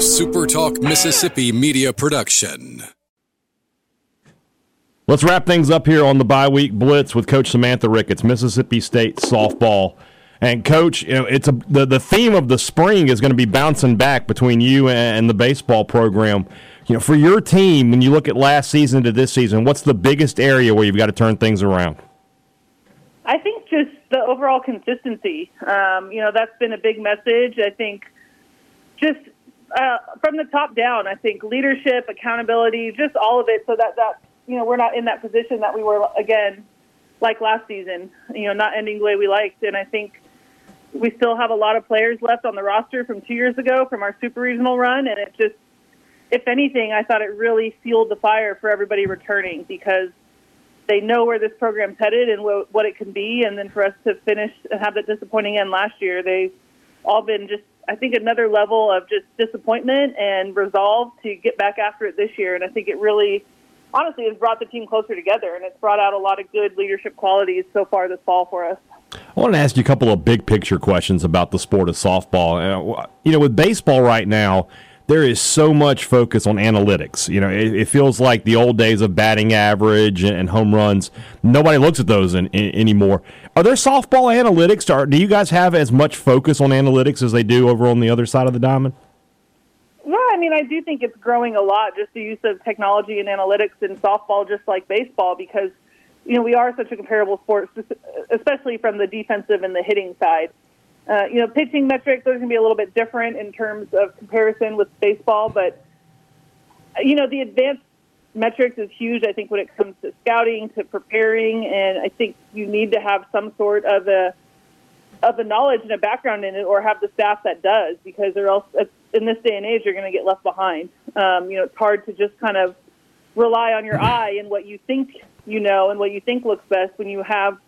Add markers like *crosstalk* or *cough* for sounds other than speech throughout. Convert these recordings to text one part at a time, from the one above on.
SuperTalk Mississippi media production. Let's wrap things up here on the bye week blitz with Coach Samantha Ricketts, Mississippi State softball. And coach, you know, it's a the, the theme of the spring is going to be bouncing back between you and the baseball program. You know, for your team, when you look at last season to this season, what's the biggest area where you've got to turn things around? I think just the overall consistency. Um, you know, that's been a big message. I think just uh, from the top down, I think leadership, accountability, just all of it, so that that you know we're not in that position that we were again like last season. You know, not ending the way we liked, and I think we still have a lot of players left on the roster from two years ago from our super regional run, and it just, if anything, I thought it really fueled the fire for everybody returning because they know where this program's headed and what, what it can be, and then for us to finish and have that disappointing end last year, they've all been just I think another level of just disappointment and resolve to get back after it this year. And I think it really, honestly, has brought the team closer together and it's brought out a lot of good leadership qualities so far this fall for us. I want to ask you a couple of big picture questions about the sport of softball. Uh, you know, with baseball right now, there is so much focus on analytics. You know, it, it, feels like the old days of batting average and, and home runs. Nobody looks at those in, in, anymore. Are there softball analytics? Or do you guys have as much focus on analytics as they do over on the other side of the diamond? Yeah, I mean, I do think it's growing a lot, just the use of technology and analytics in softball, just like baseball, because you know we are such a comparable sport, especially from the defensive and the hitting side. Uh, you know, pitching metrics those are going to be a little bit different in terms of comparison with baseball, but you know, the advanced metrics is huge. I think when it comes to scouting, to preparing, and I think you need to have some sort of a of a knowledge and a background in it, or have the staff that does, because or else in this day and age you're going to get left behind. Um, you know, it's hard to just kind of rely on your eye and what you think you know and what you think looks best when you have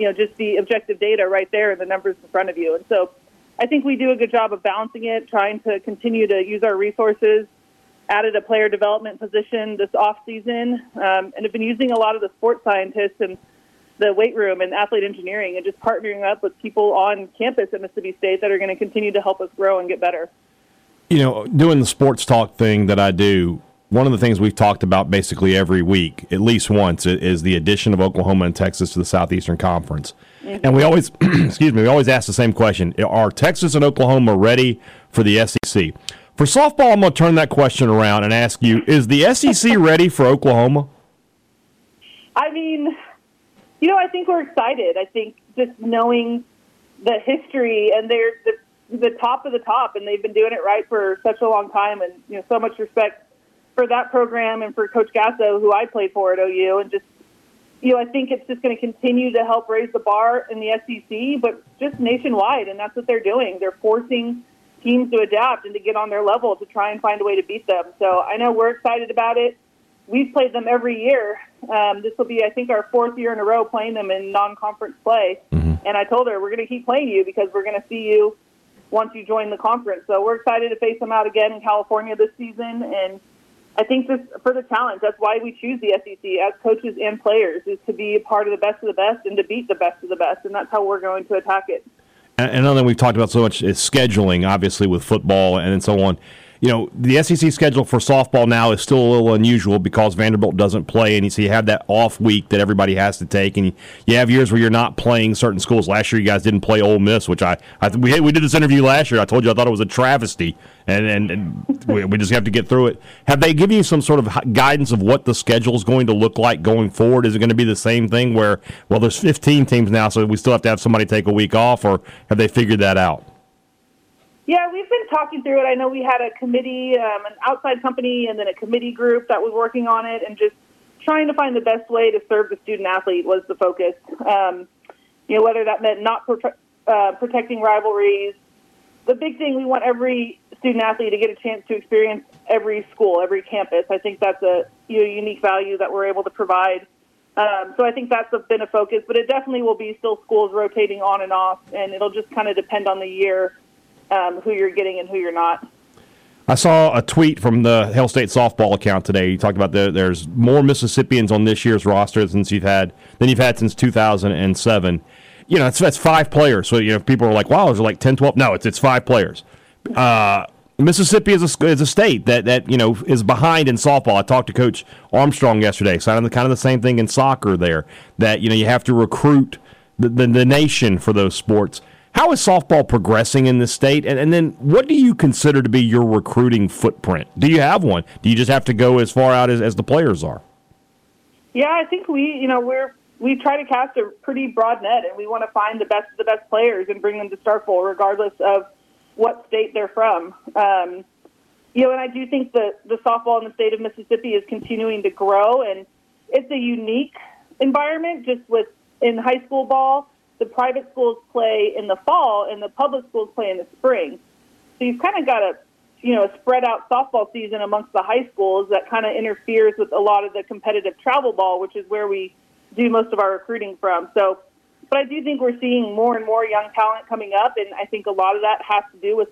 you know, just the objective data right there and the numbers in front of you. And so I think we do a good job of balancing it, trying to continue to use our resources. Added a player development position this off season, um, and have been using a lot of the sports scientists and the weight room and athlete engineering, and just partnering up with people on campus at Mississippi State that are going to continue to help us grow and get better. You know, doing the sports talk thing that I do, one of the things we've talked about basically every week, at least once, is the addition of Oklahoma and Texas to the Southeastern Conference. Mm-hmm. And we always, *clears throat* excuse me, we always ask the same question: Are Texas and Oklahoma ready for the SEC? For softball, I'm going to turn that question around and ask you: Is the SEC *laughs* ready for Oklahoma? I mean, you know, I think we're excited. I think just knowing the history and they're the, the top of the top, and they've been doing it right for such a long time, and you know, so much respect for that program and for Coach Gasso, who I played for at OU, and just you know, I think it's just going to continue to help raise the bar in the SEC, but just nationwide, and that's what they're doing. They're forcing teams to adapt and to get on their level to try and find a way to beat them. So I know we're excited about it. We've played them every year. Um, this will be, I think, our fourth year in a row playing them in non-conference play. Mm-hmm. And I told her we're going to keep playing you because we're going to see you once you join the conference. So we're excited to face them out again in California this season, and I think just for the challenge, that's why we choose the SEC as coaches and players is to be a part of the best of the best and to beat the best of the best, and that's how we're going to attack it. And another thing we've talked about so much is scheduling, obviously with football and so on you know, the SEC schedule for softball now is still a little unusual because Vanderbilt doesn't play, and so you have that off week that everybody has to take, and you have years where you're not playing certain schools. Last year, you guys didn't play Ole Miss, which I, I we we did this interview last year. I told you I thought it was a travesty, and and, and we, we just have to get through it. Have they given you some sort of guidance of what the schedule is going to look like going forward? Is it going to be the same thing where well, there's 15 teams now, so we still have to have somebody take a week off, or have they figured that out? Yeah, we've been talking through it. I know we had a committee, um, an outside company, and then a committee group that was working on it, and just trying to find the best way to serve the student athlete was the focus. Um, you know, whether that meant not uh, protecting rivalries. The big thing we want every student athlete to get a chance to experience every school, every campus. I think that's a you know, unique value that we're able to provide. Um, so I think that's been a focus, but it definitely will be still schools rotating on and off, and it'll just kind of depend on the year um, who you're getting and who you're not. I saw a tweet from the Hail State softball account today. You talked about the, there's more Mississippians on this year's roster since you've had than you've had since 2007. You know, that's, that's five players. So you know, people are like, "Wow, there's like 10, 12." No, it's it's five players. Uh, Mississippi is a, is a state that, that you know is behind in softball. I talked to Coach Armstrong yesterday, kind of the, kind of the same thing in soccer there. That you know you have to recruit the, the, the nation for those sports. How is softball progressing in this state? And, and then what do you consider to be your recruiting footprint? Do you have one? Do you just have to go as far out as, as the players are? Yeah, I think we, you know, we're we try to cast a pretty broad net, and we want to find the best of the best players and bring them to Starkville, regardless of what state they're from. Um, you know, and I do think that the softball in the state of Mississippi is continuing to grow, and it's a unique environment. Just with in high school ball, the private schools play in the fall, and the public schools play in the spring. So you've kind of got a you know, spread out softball season amongst the high schools that kind of interferes with a lot of the competitive travel ball, which is where we do most of our recruiting from. So, but I do think we're seeing more and more young talent coming up, and I think a lot of that has to do with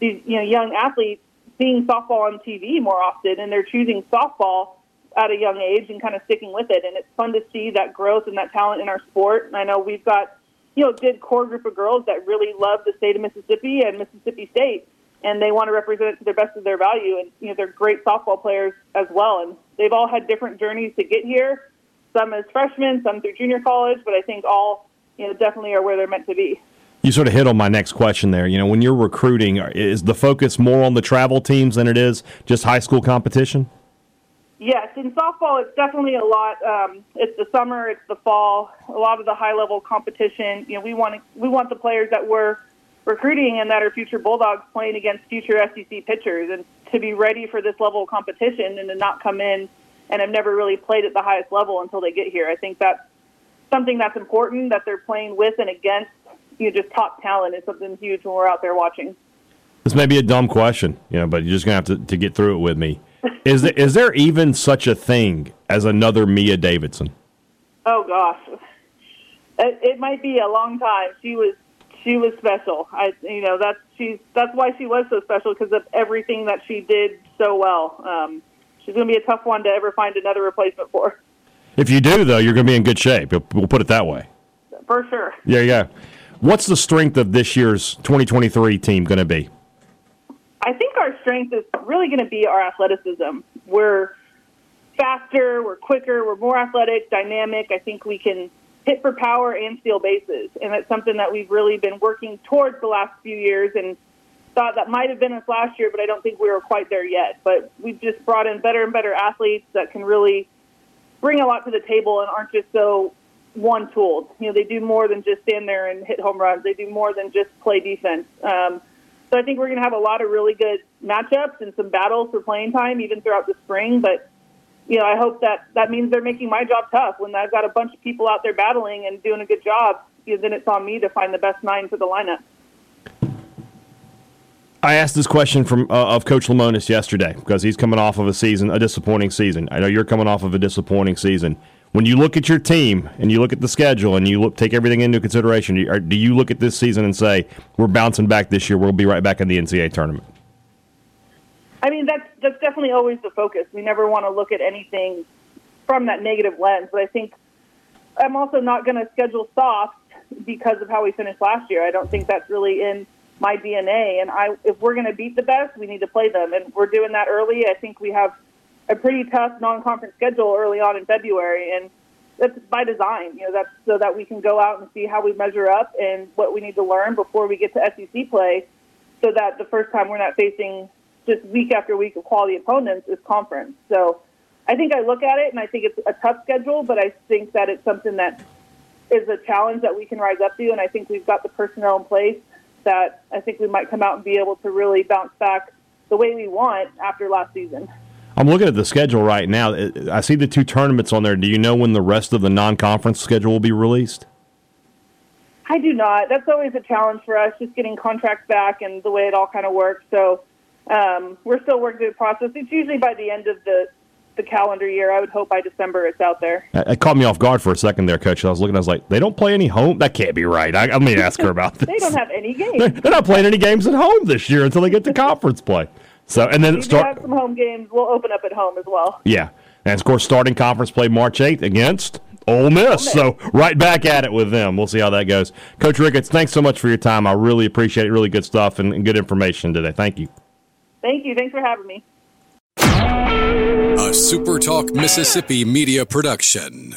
these, you know, young athletes seeing softball on TV more often, and they're choosing softball at a young age and kind of sticking with it. And it's fun to see that growth and that talent in our sport. And I know we've got, you know, a good core group of girls that really love the state of Mississippi and Mississippi State and they want to represent it to the best of their value. And you know, they're great softball players as well, and they've all had different journeys to get here. Some as freshmen, some through junior college, but I think all you know definitely are where they're meant to be. You sort of hit on my next question there. You know, when you're recruiting, is the focus more on the travel teams than it is just high school competition? Yes, in softball, it's definitely a lot. Um, it's the summer, it's the fall. A lot of the high level competition. You know, we want we want the players that we're recruiting and that are future Bulldogs playing against future SEC pitchers, and to be ready for this level of competition and to not come in and have never really played at the highest level until they get here. I think that's something that's important that they're playing with and against you know, just top talent is something huge when we're out there watching. This may be a dumb question, you know, but you're just gonna have to, to get through it with me. Is there, is there even such a thing as another Mia Davidson? Oh gosh, it, it might be a long time. She was she was special. I, you know, that's she's that's why she was so special because of everything that she did so well. Um, she's going to be a tough one to ever find another replacement for. If you do, though, you're going to be in good shape. We'll put it that way. For sure. Yeah, yeah. What's the strength of this year's 2023 team going to be? Our strength is really going to be our athleticism. We're faster, we're quicker, we're more athletic, dynamic. I think we can hit for power and steal bases. And that's something that we've really been working towards the last few years and thought that might have been us last year, but I don't think we were quite there yet. But we've just brought in better and better athletes that can really bring a lot to the table and aren't just so one tooled. You know, they do more than just stand there and hit home runs. They do more than just play defense. Um, so I think we're going to have a lot of really good matchups and some battles for playing time even throughout the spring. But you know, I hope that that means they're making my job tough. When I've got a bunch of people out there battling and doing a good job, you know, then it's on me to find the best nine for the lineup. I asked this question from uh, of Coach Lemonis yesterday because he's coming off of a season, a disappointing season. I know you're coming off of a disappointing season. When you look at your team and you look at the schedule and you look, take everything into consideration, do you, do you look at this season and say we're bouncing back this year? We'll be right back in the NCAA tournament. I mean, that's that's definitely always the focus. We never want to look at anything from that negative lens. But I think I'm also not going to schedule soft because of how we finished last year. I don't think that's really in my DNA. And I, if we're going to beat the best, we need to play them, and we're doing that early. I think we have a pretty tough non-conference schedule early on in February, and that's by design. You know, that's so that we can go out and see how we measure up and what we need to learn before we get to SEC play, so that the first time we're not facing just week after week of quality opponents is conference. So I think I look at it and I think it's a tough schedule, but I think that it's something that is a challenge that we can rise up to. And I think we've got the personnel in place that I think we might come out and be able to really bounce back the way we want after last season. I'm looking at the schedule right now. I see the two tournaments on there. Do you know when the rest of the non-conference schedule will be released? I do not. That's always a challenge for us, just getting contracts back and the way it all kind of works. So um, we're still working through the process. It's usually by the end of the the calendar year. I would hope by December it's out there. It caught me off guard for a second there, Coach. I was looking. I was like, they don't play any home. That can't be right. I, I'm going to ask her about this. *laughs* they don't have any games. They're, they're, not playing any games at home this year until they get to conference play. So and then we start. have some home games. We'll open up at home as well. Yeah, and of course, starting conference play March 8th against Ole Miss. Ole Miss. So right back at it with them. We'll see how that goes. Coach Ricketts, thanks so much for your time. I really appreciate it. Really good stuff and, and good information today. Thank you. Thank you. Thanks for having me. A SuperTalk Mississippi media production.